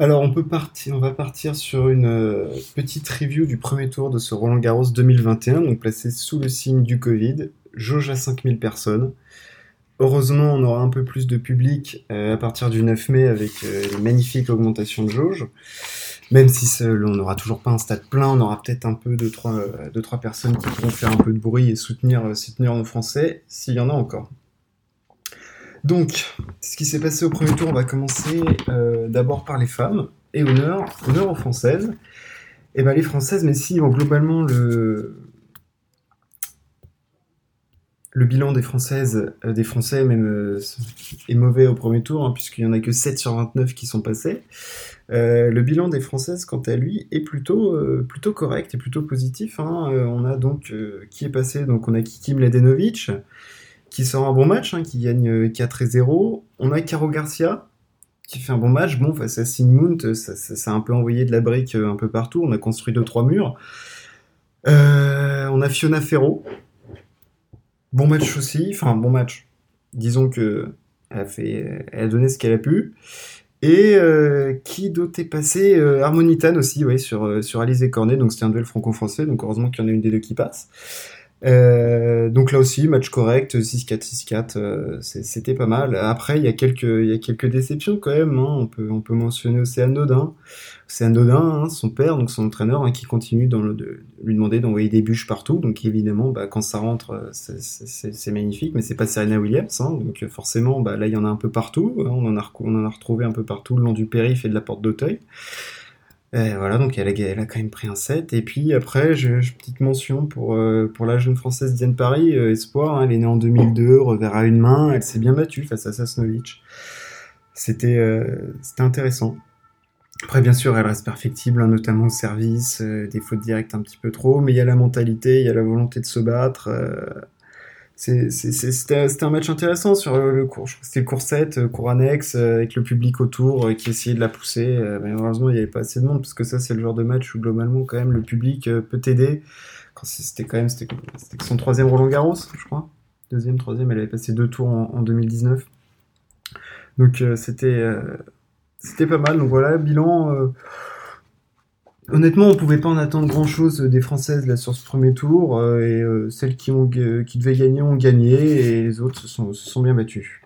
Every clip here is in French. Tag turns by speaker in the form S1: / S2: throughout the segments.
S1: Alors, on peut partir, on va partir sur une euh, petite review du premier tour de ce Roland Garros 2021, donc placé sous le signe du Covid, jauge à 5000 personnes. Heureusement, on aura un peu plus de public euh, à partir du 9 mai avec euh, une magnifique augmentation de jauge. Même si on n'aura toujours pas un stade plein, on aura peut-être un peu de trois, deux, trois personnes qui pourront faire un peu de bruit et soutenir, soutenir nos Français, s'il y en a encore. Donc, ce qui s'est passé au premier tour, on va commencer euh, d'abord par les femmes. Et honneur, honneur aux Françaises. Et eh ben les Françaises, mais si globalement le, bilan des Françaises, euh, des Français même euh, est mauvais au premier tour, hein, puisqu'il y en a que 7 sur 29 qui sont passés. le bilan des Françaises, quant à lui, est plutôt, plutôt correct et plutôt positif. Hein. on a donc qui est passé, donc on a Kiki Mladenovic, qui sort un bon match, hein, qui gagne 4 euh, et 0. On a Caro Garcia, qui fait un bon match. Bon, face à Sigmund, ça, ça, a un peu envoyé de la brique euh, un peu partout. On a construit 2-3 murs. Euh, on a Fiona Ferro. Bon match aussi. Enfin, bon match. Disons que elle a, donné ce qu'elle a pu. Et qui d'autre est passé Harmonitan aussi, oui, sur, sur Alizé Cornet. Donc c'était un duel franco-français. Donc heureusement qu'il y en a une des deux qui passe. Euh, donc là aussi, match correct, 6-4, 6-4, euh, c'était pas mal. Après, il y a quelques, il y a quelques déceptions quand même. Hein. On peut, on peut mentionner Océane Dodin. Océane Dodin, hein, son père, donc son entraîneur, hein, qui continue dans le, de lui demander d'envoyer des bûches partout. Donc évidemment, bah, quand ça rentre, euh, c'est magnifique, mais c'est pas Serena Williams. Hein. donc forcément, bah, là, il y en a un peu partout. Hein. On en a, on en a retrouvé un peu partout le long du périph et de la porte d'Auteuil. Euh, voilà, donc elle a, elle a, quand même pris un 7. Et puis après, petite mention pour, euh, pour la jeune française Diane Paris, euh, Espoir. Hein, elle est née en 2002, revers à une main. Elle s'est bien battue face à Sasnovic. C'était c'était intéressant. Après, bien sûr, elle reste perfectible, hein, notamment au service, des fautes directes un petit peu trop, mais il y a la mentalité, il y a la volonté de se battre c'était un match intéressant sur le cours. C'était le cours 7, euh, cours annexe, euh, avec le public autour euh, qui essayait de la pousser. Mais heureusement, il n'y avait pas assez de monde, parce que ça, c'est le genre de match où globalement, quand même, le public peut t'aider. C'était quand même c'était son troisième Roland Garros, je crois. Deuxième, troisième, elle avait passé deux tours en, en 2019. Donc c'était c'était pas mal. Donc voilà, bilan Honnêtement, on pouvait pas en attendre grand chose des Françaises là sur ce premier tour, euh, et euh, celles qui, ont, devaient gagner ont gagné, et les autres se sont, bien battues.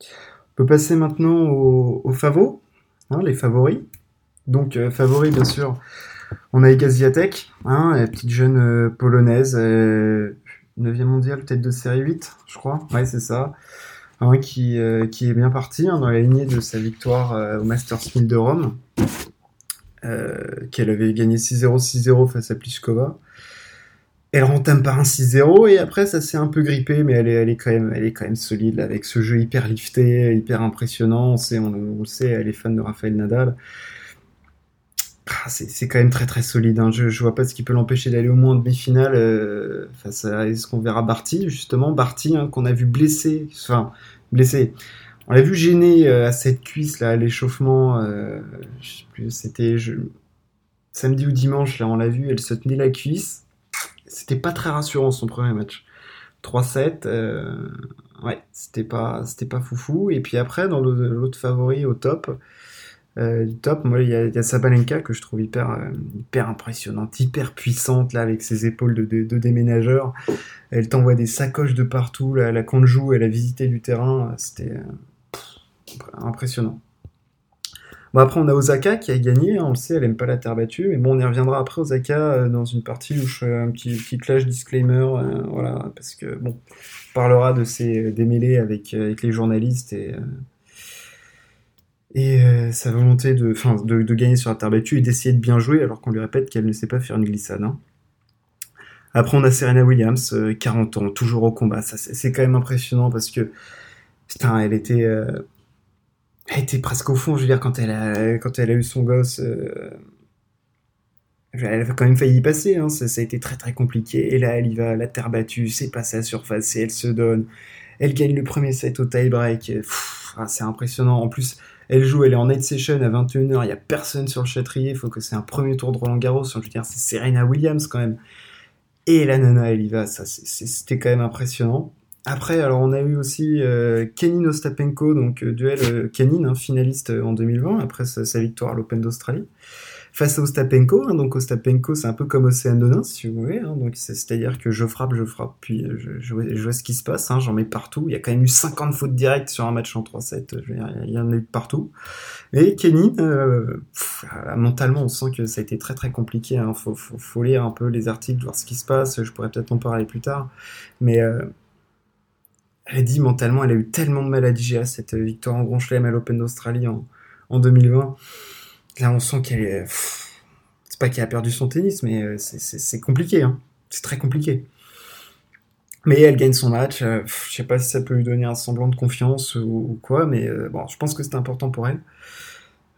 S1: On peut passer maintenant aux, hein, les favoris. Donc, euh, favoris, bien sûr, on a Igaziatek, hein, la petite jeune polonaise, 9e mondiale, tête de série 8, je crois. Ouais, c'est ça. Hein, qui, est bien parti hein, dans la lignée de sa victoire au Masters 1000 de Rome. Euh, qu'elle avait gagné 6-0, 6-0 face à Pliskova. Elle rentame par un 6-0 et après ça s'est un peu grippé, mais elle est, elle est quand même, elle est quand même solide avec ce jeu hyper lifté, hyper impressionnant. On sait, on, le sait, elle est fan de Rafael Nadal. Ah, c'est quand même très très solide. Hein. Je, je vois pas ce qui peut l'empêcher d'aller au moins en demi-finale euh, face à est-ce qu'on verra Barty justement? Barty hein, qu'on a vu blessé, enfin blessé, on l'a vu gêner euh, à cette cuisse là, à l'échauffement. Euh, sais plus, c'était samedi ou dimanche là, on l'a vu, elle se tenait la cuisse. C'était pas très rassurant son premier match. 3-7, euh, ouais, c'était pas, c'était pas foufou. Et puis après, dans l'autre favori au top, top, moi il y, a Sabalenka que je trouve hyper, hyper impressionnante, hyper puissante là avec ses épaules de, déménageur. Elle t'envoie des sacoches de partout. Là, la joue, elle a visité du terrain. C'était impressionnant. Bon, après, on a Osaka qui a gagné, hein, on le sait, elle aime pas la terre battue, mais bon, on y reviendra après, Osaka, euh, dans une partie où je fais un petit, clash disclaimer, euh, voilà, parce que, bon, on parlera de ces démêlés avec, euh, avec les journalistes et, et sa volonté de, gagner sur la terre battue et d'essayer de bien jouer, alors qu'on lui répète qu'elle ne sait pas faire une glissade. Hein. Après, on a Serena Williams, 40 ans, toujours au combat, c'est quand même impressionnant parce que, putain, elle était elle était presque au fond, je veux dire, quand elle a, eu son gosse. Euh, elle a quand même failli y passer, hein, ça, a été très très compliqué. Et là, elle y va, la terre battue, c'est passé à surface et elle se donne. Elle gagne le premier set au tie-break. Ah, c'est impressionnant. En plus, elle joue, elle est en night session à 21h, il n'y a personne sur le châtrier, il faut que c'est un premier tour de Roland Garros. Je veux dire, c'est Serena Williams quand même. Et la nana, elle y va, ça, c'était quand même impressionnant. Après, alors on a eu aussi euh, Kenin Ostapenko, donc euh, duel euh, Kenin, hein, finaliste en 2020 après sa, victoire à l'Open d'Australie, face à Ostapenko. Hein, donc Ostapenko, c'est un peu comme Océan Donin, si vous voulez. Hein, donc c'est-à-dire que je frappe, je frappe, puis je, vois ce qui se passe. Hein, J'en mets partout. Il y a quand même eu 50 fautes directes sur un match en 3-7. Il y en a eu partout. Et Kenin, mentalement, on sent que ça a été très très compliqué. Hein. Faut, faut, faut, lire un peu les articles, voir ce qui se passe. Je pourrais peut-être en parler plus tard, mais elle dit mentalement, elle a eu tellement de mal à digérer cette victoire en Grand Chelem à l'Open d'Australie en, en 2020. Là, on sent qu'elle est. C'est pas qu'elle a perdu son tennis, mais euh, c'est compliqué. Hein. C'est très compliqué. Mais elle gagne son match. Euh, je sais pas si ça peut lui donner un semblant de confiance ou, quoi, mais euh, bon, je pense que c'est important pour elle.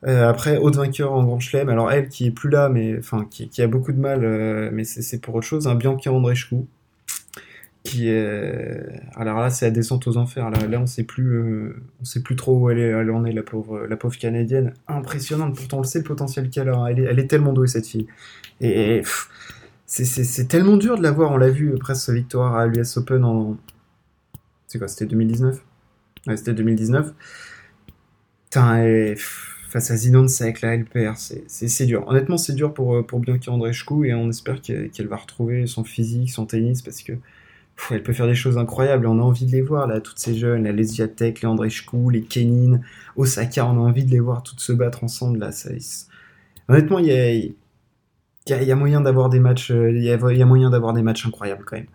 S1: après, autre vainqueur en Grand Chelem. Alors elle qui est plus là, mais enfin qui, qui a beaucoup de mal, mais c'est pour autre chose. Un hein, Bianca Andreescu qui est alors là c'est la descente aux enfers. Là, là on sait plus euh, on sait plus trop où elle, est, elle en est la pauvre la pauvre canadienne. Impressionnante. Pourtant on le sait le potentiel qu'elle a. Elle est, elle tellement douée cette fille. Et, c'est tellement dur de la voir. On l'a vu sa victoire à l'US Open en c'est quoi c'était 2019 ouais c'était 2019 Putain, face à Zinone Sek là elle perd c'est dur. Honnêtement c'est dur pour pour Bianca Andreescu et on espère qu'elle va retrouver son physique son tennis parce que elle peut faire des choses incroyables. On a envie de les voir, là, toutes ces jeunes, la Lesiatek, les Andreescu, les Kenin, Osaka, on a envie de les voir toutes se battre ensemble, là. Ça, Honnêtement, il y a, moyen d'avoir des matchs, euh, il y a, moyen d'avoir des matchs incroyables, quand même.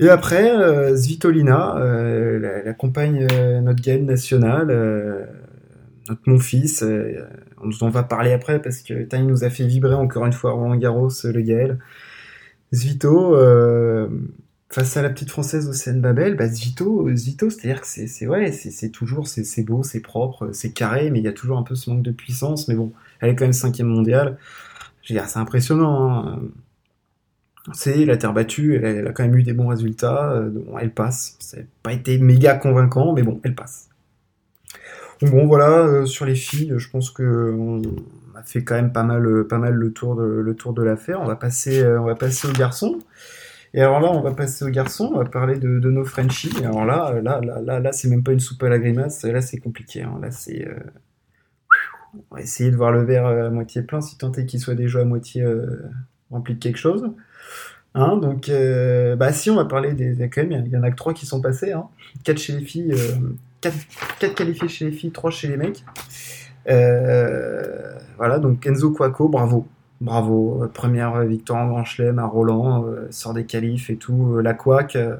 S1: Et après, euh, Svitolina, euh, la, compagne, notre game nationale, notre mon fils, dont on va parler après parce que il nous a fait vibrer encore une fois Roland Garros, le Gaël. Zvito, face à la petite française Océane Babel, bah Zvito, Zvito c'est-à-dire que c'est ouais, c'est toujours c'est beau, c'est propre, c'est carré, mais il y a toujours un peu ce manque de puissance. Mais bon, elle est quand même cinquième mondiale. C'est impressionnant. Hein. C'est la terre battue, elle, a quand même eu des bons résultats. Euh, bon, elle passe. Ça n'a pas été méga convaincant, mais bon, elle passe. bon, voilà, euh, sur les filles, je pense que on a fait quand même pas mal, pas mal le tour de, le tour de l'affaire. On va passer, euh, on va passer aux garçons. Et alors là, on va passer aux garçons, on va parler de, nos Frenchies. Alors là, là, là, là, là c'est même pas une soupe à la grimace, là c'est compliqué. Hein. Là c'est. Euh, on va essayer de voir le verre euh, à moitié plein, si tant est qu'il soit déjà à moitié euh, rempli de quelque chose. Hein, donc, bah si, on va parler des. Quand même, il y en a que trois qui sont passés. Hein. 4 chez les filles, 4, 4, qualifiés chez les filles, 3 chez les mecs. voilà, donc Enzo Quaco, bravo bravo, euh, première victoire en Grand Chelem à Roland, euh, sort des qualifs et tout, euh, la couac. il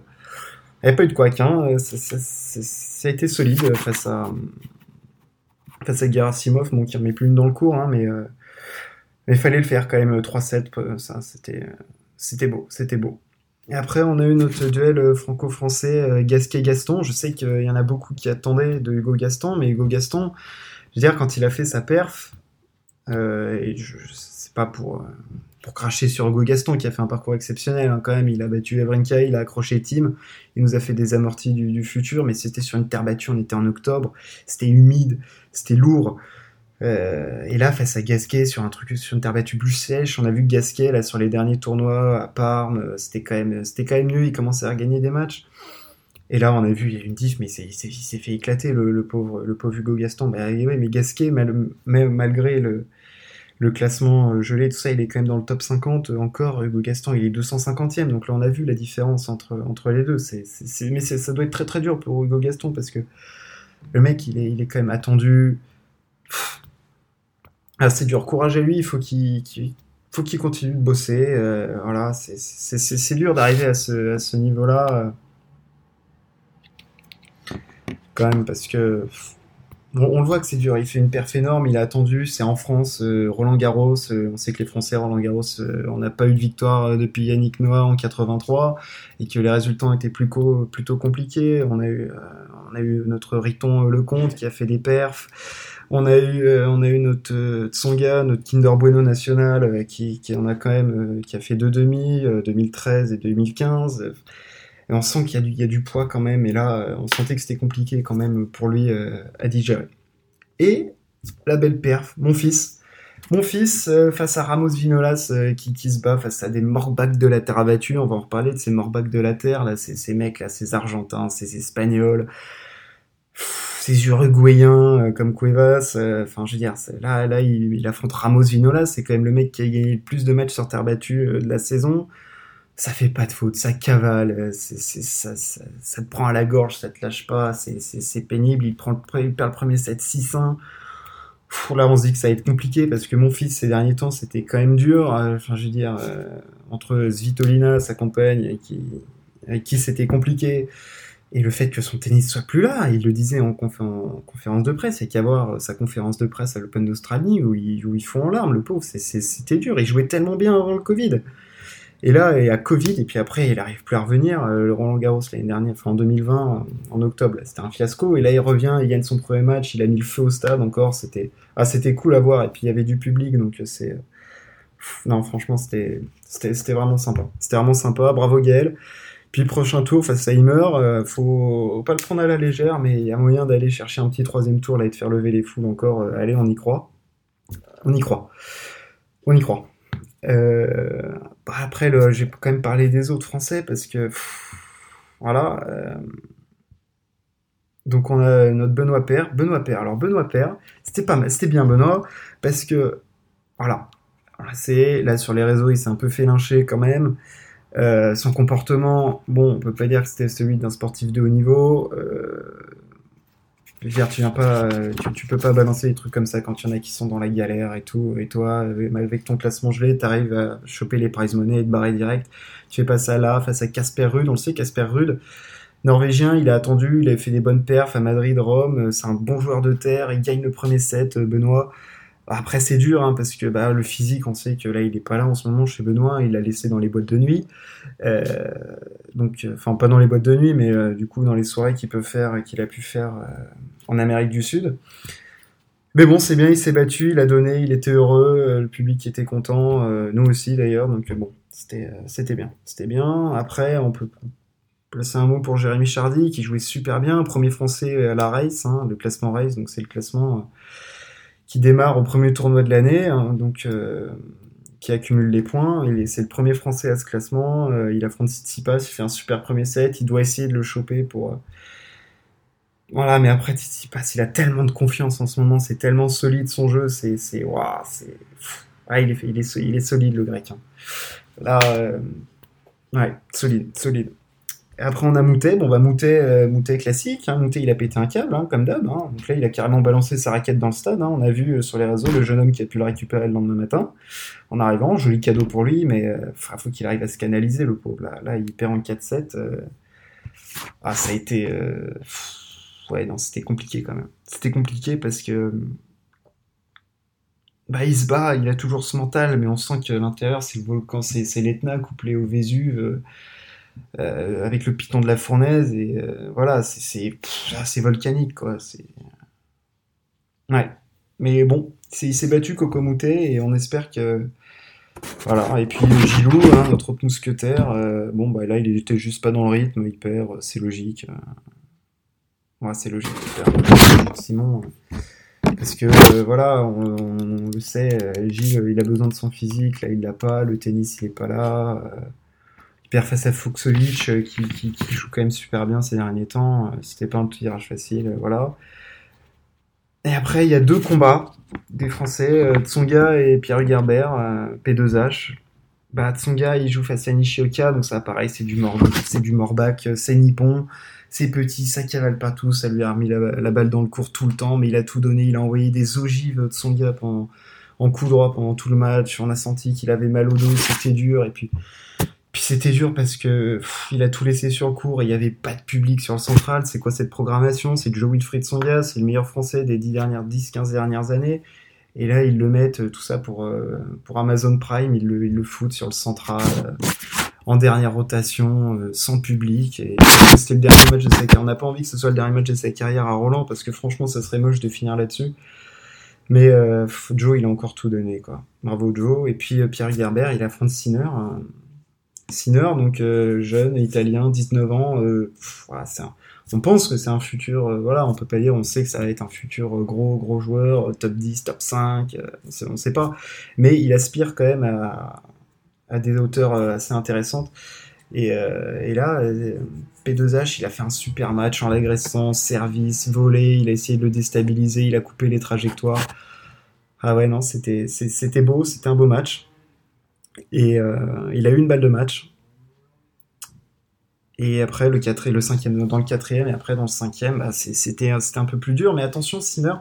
S1: n'y a pas eu de couac, hein, ça, a été solide face à, face à Gerasimov, bon, qui remet plus une dans le cours, hein, mais il fallait le faire quand même, 3-7, ça, c'était, beau, c'était beau. Et après, on a eu notre duel franco-français Gasquet-Gaston. Je sais qu'il y en a beaucoup qui attendaient de Hugo Gaston, mais Hugo Gaston, je veux dire, quand il a fait sa perf, et pas pour, euh, pour cracher sur Hugo Gaston qui a fait un parcours exceptionnel hein, quand même. Il a battu Evrenka, il a accroché Tim, il nous a fait des amortis du, futur, mais c'était sur une terre battue, on était en octobre, c'était humide, c'était lourd. Euh, et là, face à Gasquet, sur un truc sur une terre battue plus sèche, on a vu que Gasquet, là, sur les derniers tournois à Parme, euh, c'était quand même, c'était mieux, il commençait à gagner des matchs. Et là, on a vu, il y a une diff, mais il s'est fait éclater, le, pauvre, le pauvre Hugo Gaston. Bah, mais Gasquet, malgré le, le classement euh, gelé, tout ça, il est quand même dans le top 50 euh, encore. Hugo Gaston, il est 250e, donc là on a vu la différence entre, les deux. Mais ça doit être très très dur pour Hugo Gaston parce que le mec, il est, il quand même attendu. Ah, c'est dur. Courage à lui, il faut qu'il, faut continue de bosser. Euh, voilà, c'est, dur d'arriver à ce, à ce niveau-là. quand même, parce que on le voit que c'est dur. Il fait une perf énorme. Il a attendu. C'est en France. Euh, Roland Garros. Euh, on sait que les Français, Roland Garros, euh, on n'a pas eu de victoire depuis Yannick Noah en 83 et que les résultats plutôt, plutôt compliqués. On a eu, on a eu notre Riton Lecomte qui a fait des perfs. On a eu, on a eu notre Tsonga, notre Kinder Bueno national, qui, qui en a quand même, qui a fait deux demi, 2013 et 2015. Et on sent qu'il y, a du poids quand même. Et là, euh, on sentait que c'était compliqué quand même pour lui euh, à digérer. Et la belle perf, mon fils. Mon fils, face à Ramos Vinolas, qui, qui, se bat face à des morbacs de la terre abattue, on va en reparler de ces morbacs de la terre, là, ces, ces mecs, là, ces Argentins, ces Espagnols, ces Uruguayens comme Cuevas, enfin, je veux dire, là, là, il, il affronte Ramos Vinolas, c'est quand même le mec qui a gagné le plus de matchs sur terre battue de la saison ça fait pas de faute, ça cavale, euh, ça, te prend à la gorge, ça te lâche pas, c'est, pénible, il, prend, il perd le premier set 6-1. Là, on se dit que ça va être compliqué parce que mon fils, ces derniers temps, c'était quand même dur. Euh, enfin, je veux dire, euh, entre Svitolina, sa compagne, avec qui c'était compliqué, et le fait que son tennis soit plus là, il le disait en, conférence de presse, il y a qu'à voir sa conférence de presse à l'Open d'Australie où où ils font en larmes, le pauvre, c'était dur. Il jouait tellement bien avant le Covid. Et là, il y a Covid, et puis après, il arrive plus à revenir. Euh, le Roland Garros l'année dernière, enfin en 2020, en octobre, c'était un fiasco. Et là, il revient, il gagne son premier match, il a mis le feu au stade encore. C'était, ah, cool à voir. Et puis il y avait du public, donc euh, c'est, non, franchement, c'était, vraiment sympa. C'était vraiment sympa. Bravo Gaël. Puis prochain tour face à Heimer, euh, faut pas le prendre à la légère, mais il y a moyen d'aller chercher un petit troisième tour là et de faire lever les foules encore. allez, on y croit. On y croit. On y croit. Euh, bah, après, j'ai quand même parlé des autres Français parce que voilà. Euh, donc on a notre Benoît Père. Benoît Père. Alors Benoît Père, c'était pas c'était bien Benoît parce que voilà, c'est là sur les réseaux, il s'est un peu fait lyncher quand même. Euh, son comportement, bon, on peut pas dire que c'était celui d'un sportif de haut niveau. Euh, tu viens pas, tu, peux pas balancer des trucs comme ça quand il y en a qui sont dans la galère et tout. Et toi, avec ton classement gelé, t'arrives à choper les prize money et te barrer direct. Tu fais pas ça là, face à Casper Rude. On le sait, Casper Rude, norvégien, il a attendu, il a fait des bonnes perfs à Madrid, Rome. C'est un bon joueur de terre. Il gagne le premier set, Benoît. Après, c'est dur, hein, parce que bah, le physique, on sait que là, il est pas là en ce moment chez Benoît, il l'a laissé dans les boîtes de nuit. Euh, donc, enfin, pas dans les boîtes de nuit, mais euh, du coup, dans les soirées qu'il peut faire, qu'il a pu faire euh, en Amérique du Sud. Mais bon, c'est bien, il s'est battu, il a donné, il était heureux, le public était content, nous aussi d'ailleurs, donc bon, c'était, c'était bien. C'était bien. Après, on peut placer un mot pour Jérémy Chardy, qui jouait super bien, premier français à la race, hein, le classement race, donc c'est le classement qui démarre au premier tournoi de l'année, hein, donc euh, qui accumule les points. C'est le premier Français à ce classement. Euh, il affronte Tsitsipas, il fait un super premier set. Il doit essayer de le choper pour. Euh, voilà, mais après Tsitsipas, il a tellement de confiance en ce moment. C'est tellement solide son jeu. C'est, c'est, waouh. Ah, il est, il est, il est solide le grec. Hein. Là, ouais, solide, solide. Après, on a Moutet. Bon, bah, Moutet, euh, classique. Hein. Il a pété un câble, hein, comme d'hab. Hein. Donc là, il a carrément balancé sa raquette dans le stade. Hein. On a vu euh, sur les réseaux le jeune homme qui a pu le récupérer le lendemain matin en arrivant. Joli cadeau pour lui, mais euh, faut qu'il arrive à se canaliser, le pauvre. Là, il perd en 4-7. Euh. Ah, ça a été. Ouais, non, c'était compliqué quand même. C'était compliqué parce que. Bah, il se bat, il a toujours ce mental, mais on sent que l'intérieur, c'est le volcan, c'est l'Etna couplé au Vésuve euh, avec le piton de la fournaise et euh, voilà c'est c'est volcanique quoi c'est ouais. Mais bon il s'est battu Cocomouté et on espère que voilà. Et puis Gilou hein, notre autre mousquetaire euh, bon bah là il était juste pas dans le rythme il perd c'est logique ouais c'est logique Simon parce que voilà on, le sait Gilles il a besoin de son physique là il l'a pas le tennis il est pas là à Fuxovic euh, qui, qui, joue quand même super bien ces derniers temps. Euh, c'était pas un tirage facile, euh, voilà. Et après, il y a deux combats des Français, Tsonga et Pierre Hugerbert, P2H. Bah, Tsonga, il joue face à Nishioka, donc ça, pareil, c'est du, mor c'est du Morbac, c'est nippon, c'est petit, ça cavale partout, ça lui a remis la, balle dans le cours tout le temps, mais il a tout donné, il a envoyé des ogives Tsonga en coup droit pendant tout le match, on a senti qu'il avait mal au dos, c'était dur, et puis puis c'était dur parce que il a tout laissé sur le cours et il n'y avait pas de public sur le central. C'est quoi cette programmation? C'est Joe Wilfried Songa, c'est le meilleur français des 10 dernières 10 15 dernières années. Et là, ils le mettent euh, tout ça pour euh, pour Amazon Prime, ils le ils le foutent sur le central euh, en dernière rotation sans public et c'était le dernier match de sa carrière. On n'a pas envie que ce soit le dernier match de sa carrière à Roland parce que franchement, ça serait moche de finir là-dessus. Mais Joe, il a encore tout donné quoi. Bravo Joe et puis Pierre Gerber, il Sinner hein. Sinner, donc euh, jeune, italien, 19 ans. Euh, on pense que c'est un futur, euh, voilà, on peut pas dire, on sait que ça va être un futur gros, gros joueur, top 10, top 5, on ne sait pas. Mais il aspire quand même à, des hauteurs assez intéressantes. Et, là, P2H, il a fait un super match en l'agressant, service, volé, il a essayé de le déstabiliser, il a coupé les trajectoires. Ah ouais, non, c'était beau, c'était un beau match. Et il a eu une balle de match. Et après, le, 4, le dans le quatrième, et après dans le cinquième, bah, c'était un peu plus dur. Mais attention, Sinner,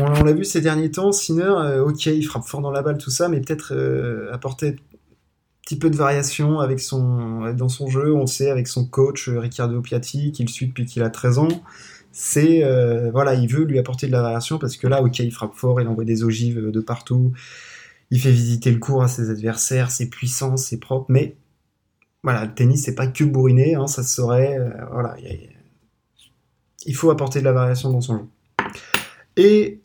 S1: on, l'a vu ces derniers temps, Sinner, euh, ok, il frappe fort dans la balle, tout ça, mais peut-être euh, apporter un petit peu de variation avec son, dans son jeu. On sait, avec son coach, euh, Riccardo Piatti, qu'il suit depuis qu'il a 13 ans. C'est, voilà, il veut lui apporter de la variation parce que là, ok, il frappe fort, il envoie des ogives de partout. Il fait visiter le cours à ses adversaires, c'est puissant, c'est propre, mais voilà, le tennis, c'est pas que bourriner, hein, ça serait. Euh, voilà, il faut apporter de la variation dans son jeu. Et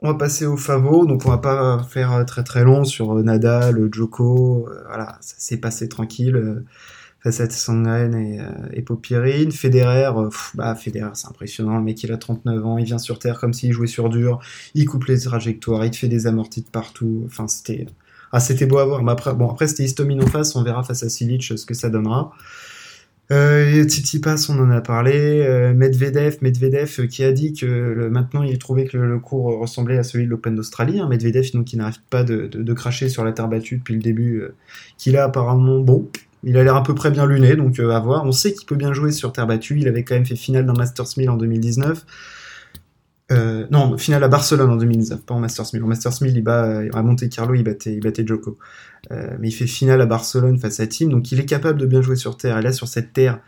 S1: on va passer au Favo, donc on va pas faire très très long sur Nadal, Joko, euh, voilà, ça s'est passé tranquille euh, face à Tsongan et, et Popirine. Federer, bah Federer, c'est impressionnant, le mec il a 39 ans, il vient sur Terre comme s'il jouait sur dur, il coupe les trajectoires, il te fait des amortis de partout, enfin c'était ah, c'était beau à voir. Mais après, bon, après c'était Histomine en face, on verra face à Silic ce que ça donnera. Euh, Tsitsipas, on en a parlé. Euh, Medvedev, Medvedev euh, qui a dit que maintenant il trouvait que le, cours ressemblait à celui de l'Open d'Australie. Hein. Medvedev, qui n'arrive pas de, de, cracher sur la terre battue depuis le début, euh, qu'il a apparemment bon. Il a l'air à peu près bien luné, donc à voir. On sait qu'il peut bien jouer sur terre battue. Il avait quand même fait finale dans Masters 1000 en 2019. Euh, non, finale à Barcelone en 2019, pas en Masters 1000. En Masters 1000, il bat, à Monte Carlo, il battait, il battait Joko. Euh, mais il fait finale à Barcelone face à Team, donc il est capable de bien jouer sur terre. Et là, sur cette terre,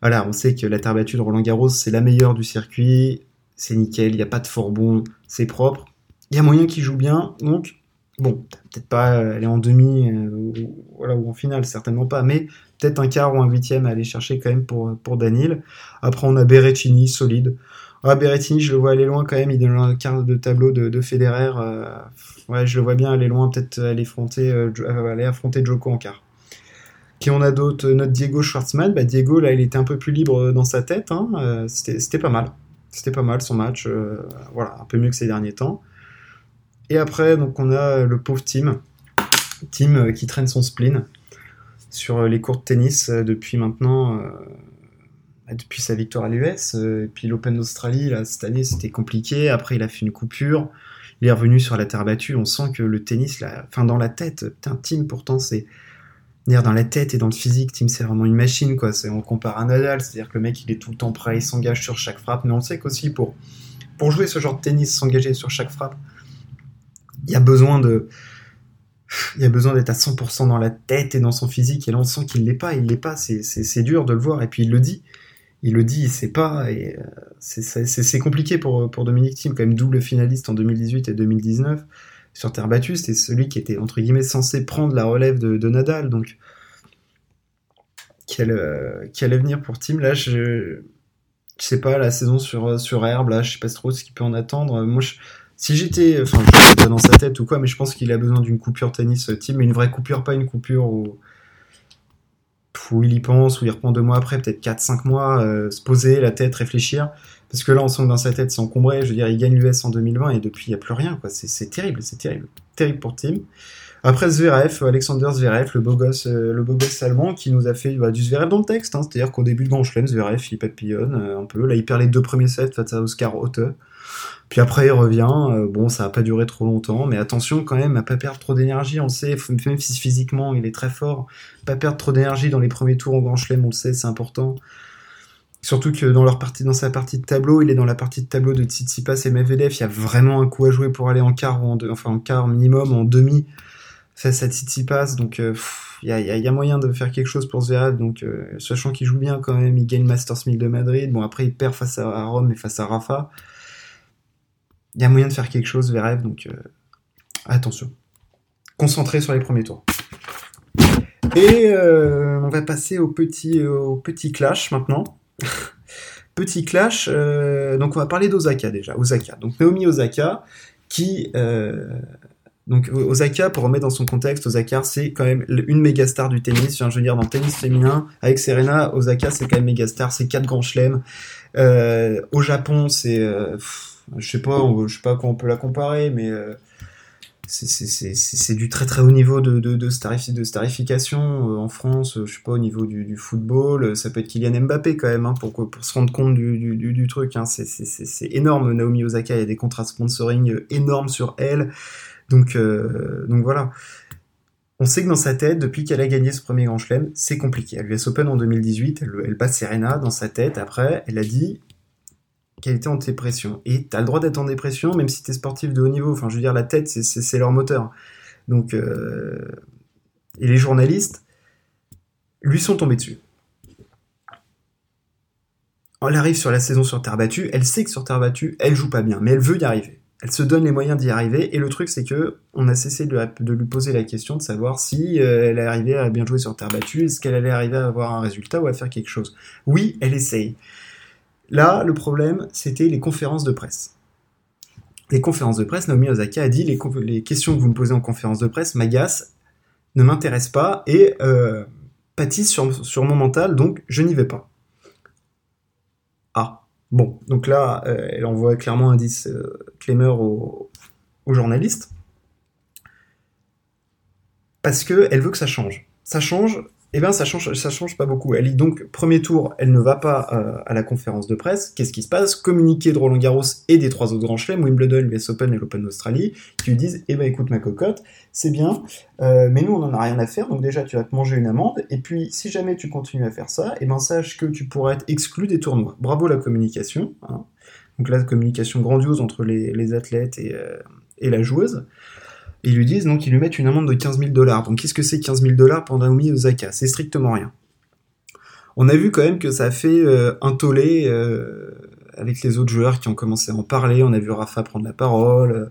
S1: voilà, on sait que la terre battue de Roland Garros, c'est la meilleure du circuit, c'est nickel, il n'y a pas de fort bon, c'est propre. Il y a moyen qu'il joue bien, donc bon, peut-être pas aller en demi euh, ou, voilà, ou en finale, certainement pas, mais peut-être un quart ou un huitième à aller chercher quand même pour, pour Danil. Après, on a Berrettini, solide. Ah, Berrettini, je le vois aller loin quand même. Il donne un quart de tableau de, de Federer. Euh, ouais, je le vois bien aller loin, peut-être aller affronter, euh, euh, aller affronter Joko en quart. Qui on a d'autres Notre Diego Schwartzmann. Bah, Diego, là, il était un peu plus libre dans sa tête. Hein. C'était pas mal. C'était pas mal son match. voilà, un peu mieux que ces derniers temps. Et après, donc, on a le pauvre Tim. Tim qui traîne son spleen sur les cours de tennis depuis maintenant depuis sa victoire à l'US. Euh, et puis l'Open d'Australie, là, cette année, c'était compliqué. Après, il a fait une coupure. Il est revenu sur la terre battue. On sent que le tennis, là, enfin, dans la tête, un team, pourtant, c'est. Dans la tête et dans le physique, Team c'est vraiment une machine, quoi. On compare à Nadal, c'est-à-dire que le mec, il est tout le temps prêt, il s'engage sur chaque frappe. Mais on sait qu'aussi, pour, pour jouer ce genre de tennis, s'engager sur chaque frappe, il y a besoin de, d'être à 100% dans la tête et dans son physique, et là on sent qu'il l'est pas, il l'est pas, c'est dur de le voir, et puis il le dit, il le dit, il sait pas, et euh, c'est compliqué pour, Dominique Thiem, quand même double finaliste en 2018 et 2019 sur terre battue, c'était celui qui était entre guillemets censé prendre la relève de, Nadal, donc quel, euh, avenir pour Thiem? Là, je, je sais pas, la saison sur, sur herbe, là, je sais pas trop ce qu'il peut en attendre. Moi, si j'étais, enfin, je pas dans sa tête ou quoi, mais je pense qu'il a besoin d'une coupure tennis Thiem, mais une vraie coupure, pas une coupure où où il y pense, où il reprend deux mois après, peut-être 4-5 mois, euh, se poser la tête, réfléchir. Parce que là, on sent que dans sa tête, c'est encombré. Je veux dire, il gagne l'US en 2020 et depuis, il n'y a plus rien. Quoi. C'est, terrible, c'est terrible. Terrible pour Tim. Après Zverev, Alexander Zverev, le beau gosse, euh, le beau gosse allemand, qui nous a fait bah, du Zverev dans le texte. Hein. C'est-à-dire qu'au début de Grand Chelem, Zverev, il papillonne euh, un peu. Là, il perd les deux premiers sets face à Oscar Otte. Puis après, il revient. Euh, bon, ça va pas durer trop longtemps, mais attention quand même à pas perdre trop d'énergie. On le sait, même si physiquement il est très fort, pas perdre trop d'énergie dans les premiers tours au Grand Chelem, on le sait, c'est important. Surtout que dans, leur partie, dans sa partie de tableau, il est dans la partie de tableau de Tsitsipas et Medvedev. Il y a vraiment un coup à jouer pour aller en quart, ou en enfin en quart minimum, en demi face à Tsitsipas. Donc euh, il y, a, y, a, moyen de faire quelque chose pour Zverev. Donc euh, sachant qu'il joue bien quand même, il gagne Masters 1000 de Madrid. Bon après il perd face à Rome et face à Rafa il y a moyen de faire quelque chose, Verev, donc euh, attention. Concentré sur les premiers tours. Et euh, on va passer au petit, au petit clash maintenant. petit clash, euh, donc on va parler d'Osaka déjà. Osaka. Donc Naomi Osaka, qui Donc Osaka, pour remettre dans son contexte, Osaka c'est quand même une méga star du tennis. je veux dire, dans le tennis féminin, avec Serena, Osaka c'est quand même méga star. C'est quatre grands chelems. Euh, au Japon, c'est, euh, je sais pas, je sais pas quoi on peut la comparer, mais euh, c'est du très très haut niveau de, de, de, starification. en France, je sais pas, au niveau du, football, ça peut être Kylian Mbappé quand même, hein, pour, pour se rendre compte du, du, du truc. Hein. C'est énorme, Naomi Osaka, il y a des contrats sponsoring énormes sur elle. Donc, euh, donc voilà. On sait que dans sa tête, depuis qu'elle a gagné ce premier Grand Chelem, c'est compliqué. Elle US Open en 2018, elle, elle bat Serena dans sa tête. Après, elle a dit qu'elle était en dépression. Et t'as le droit d'être en dépression, même si t'es sportif de haut niveau. Enfin, je veux dire, la tête, c'est leur moteur. Donc, euh... et les journalistes lui sont tombés dessus. Elle arrive sur la saison sur terre battue, elle sait que sur terre battue, elle joue pas bien, mais elle veut y arriver elle se donne les moyens d'y arriver. Et le truc, c'est que on a cessé de, lui poser la question de savoir si euh, elle arrivait à bien jouer sur terre battue, est-ce qu'elle allait arriver à avoir un résultat ou à faire quelque chose? Oui, elle essaye. Là, le problème, c'était les conférences de presse. Les conférences de presse, Naomi Osaka a dit les, questions que vous me posez en conférence de presse m'agacent, ne m'intéressent pas et euh, pâtissent sur mon mental, donc je n'y vais pas. Bon, donc là, euh, elle envoie clairement un 10 euh, au, au, journaliste. Parce qu'elle veut que ça change. Ça change eh bien, ça change, ça change pas beaucoup. Elle donc, premier tour, elle ne va pas euh, à la conférence de presse. Qu'est-ce qui se passe? Communiqué de Roland Garros et des trois autres grands chelems, Wimbledon, l'US Open et l'Open d'Australie, qui lui disent, eh ben écoute ma cocotte, c'est bien, euh, mais nous on en a rien à faire, donc déjà tu vas te manger une amende, et puis si jamais tu continues à faire ça, eh ben sache que tu pourras être exclu des tournois. Bravo la communication. Hein. Donc là, communication grandiose entre les, athlètes et, euh, et la joueuse ils lui disent donc ils lui mettent une amende de 15 000 dollars. Donc qu'est-ce que c'est 15 000 dollars pour Naomi Osaka? C'est strictement rien. On a vu quand même que ça a fait euh, un tollé euh, avec les autres joueurs qui ont commencé à en parler. On a vu Rafa prendre la parole. Euh,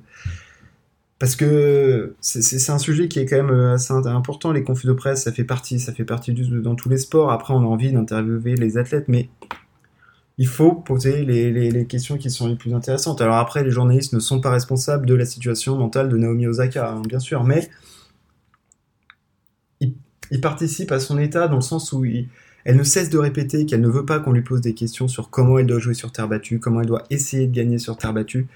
S1: parce que c'est un sujet qui est quand même assez important. Les conflits de presse, ça fait partie, ça fait partie dans tous les sports. Après, on a envie d'interviewer les athlètes, mais il faut poser les, questions qui sont les plus intéressantes. Alors après, les journalistes ne sont pas responsables de la situation mentale de Naomi Osaka, hein, bien sûr, mais il, participe à son état dans le sens où elle ne cesse de répéter qu'elle ne veut pas qu'on lui pose des questions sur comment elle doit jouer sur terre battue, comment elle doit essayer de gagner sur terre battue.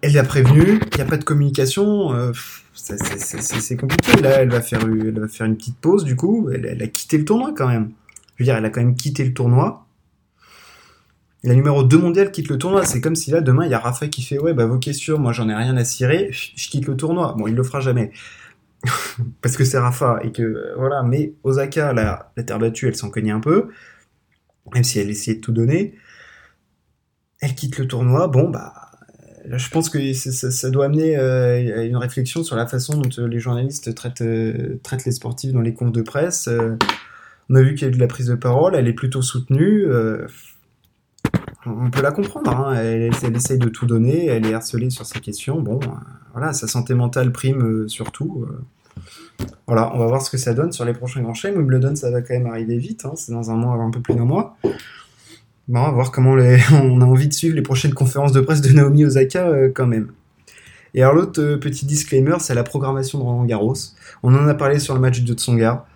S1: Elle l'a prévenu, il n'y a pas de communication, euh, c'est compliqué. Là, elle va faire une petite pause, du coup, elle a quitté le tournoi quand même. Veux dire, elle a quand même quitté le tournoi. La numéro 2 mondiale quitte le tournoi. C'est comme si là, demain, il y a Rafa qui fait Ouais, bah vos questions, moi j'en ai rien à cirer, je quitte le tournoi. Bon, il le fera jamais. Parce que c'est Rafa et que euh, voilà. Mais Osaka, la, terre battue, elle s'en cognait un peu. Même si elle essayait de tout donner. Elle quitte le tournoi. Bon, bah. Je pense que ça, doit amener euh, une réflexion sur la façon dont euh, les journalistes traitent, traitent les sportifs dans les comptes de presse. On a vu qu'il y a eu de la prise de parole, elle est plutôt soutenue. Euh, on peut la comprendre, hein. elle, essaye de tout donner, elle est harcelée sur ces questions. Bon, euh, voilà, sa santé mentale prime euh, surtout. Voilà, on va voir ce que ça donne sur les prochains grands chaînes. Wimbledon, ça va quand même arriver vite, hein. c'est dans un mois, un peu plus d'un mois. Bon, on va voir comment on a envie de suivre les prochaines conférences de presse de Naomi Osaka quand même. Et alors l'autre petit disclaimer, c'est la programmation de Roland Garros. On en a parlé sur le match de Tsonga.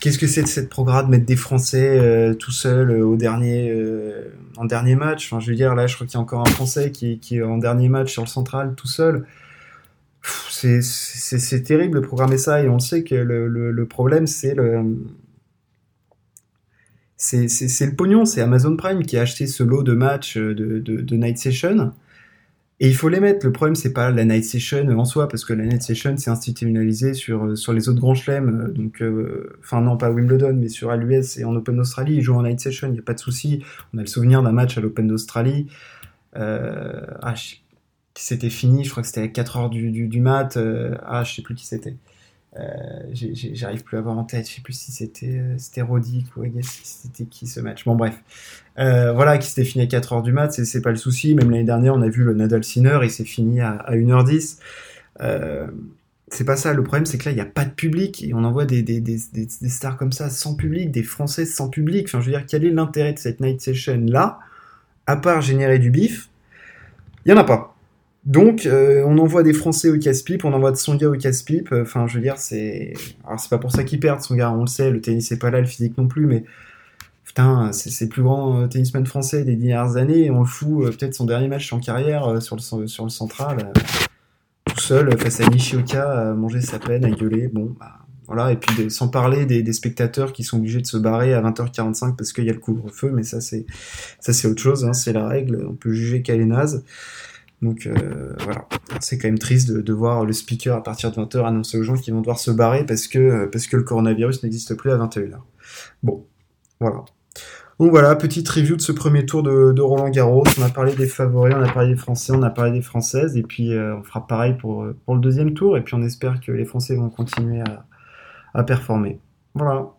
S1: Qu'est-ce que c'est de cette programme de mettre des Français euh, tout seuls euh, au dernier, euh, en dernier match? Je veux dire, là, je crois qu'il y a encore un Français qui, est en dernier match sur le central tout seul. C'est terrible de programmer ça et on sait que le, le, problème, c'est le. C'est le pognon, c'est Amazon Prime qui a acheté ce lot de matchs de, de, de Night Session et il faut les mettre. Le problème, c'est pas la night session en soi, parce que la night session, c'est institutionnalisé sur, euh, sur les autres grands chelems. Euh, donc, euh, enfin, non, pas Wimbledon, mais sur l'US et en Open d'Australie. Ils jouent en night session, il n'y a pas de souci. On a le souvenir d'un match à l'Open d'Australie. Euh, ah, c'était fini, je crois que c'était à 4 heures du, du, du mat. ah, je sais plus qui c'était. Euh, j'arrive plus à avoir en tête, je sais plus si c'était euh, c'était Roddick ou c'était qui ce match. Bon bref, euh, voilà, qui s'était fini à 4h du mat, c'est pas le souci. Même l'année dernière, on a vu le Nadal Sinner, il s'est fini à, 1h10. c'est pas ça, le problème c'est que là il n'y a pas de public et on envoie des, des, stars comme ça sans public, des Français sans public. Je veux dire, quel est l'intérêt de cette night session là, à part générer du bif? Il y en a pas. Donc, euh, on envoie des Français au casse-pipe, on envoie de Songa au casse-pipe. Enfin, je veux dire, c'est. Alors, c'est pas pour ça qu'ils perdent, Songa, on le sait, le tennis c'est pas là, le physique non plus, mais. Putain, c'est le plus grand tennisman français des dernières années, et on le fout peut-être son dernier match en carrière sur, le, sur le central, tout seul, face à Nishioka, à manger sa peine, à gueuler. Bon, bah, voilà, et puis sans parler des, spectateurs qui sont obligés de se barrer à 20h45 parce qu'il y a le couvre-feu, mais ça c'est ça c'est autre chose, hein, c'est la règle, on peut juger qu'elle est naze. Donc euh, voilà, c'est quand même triste de, voir le speaker à partir de 20h annoncer aux gens qu'ils vont devoir se barrer parce que, parce que le coronavirus n'existe plus à 21h. Bon, voilà. Donc voilà, petite review de ce premier tour de, Roland Garros. On a parlé des favoris, on a parlé des Français, on a parlé des Françaises, et puis euh, on fera pareil pour, pour le deuxième tour, et puis on espère que les Français vont continuer à, à performer. Voilà.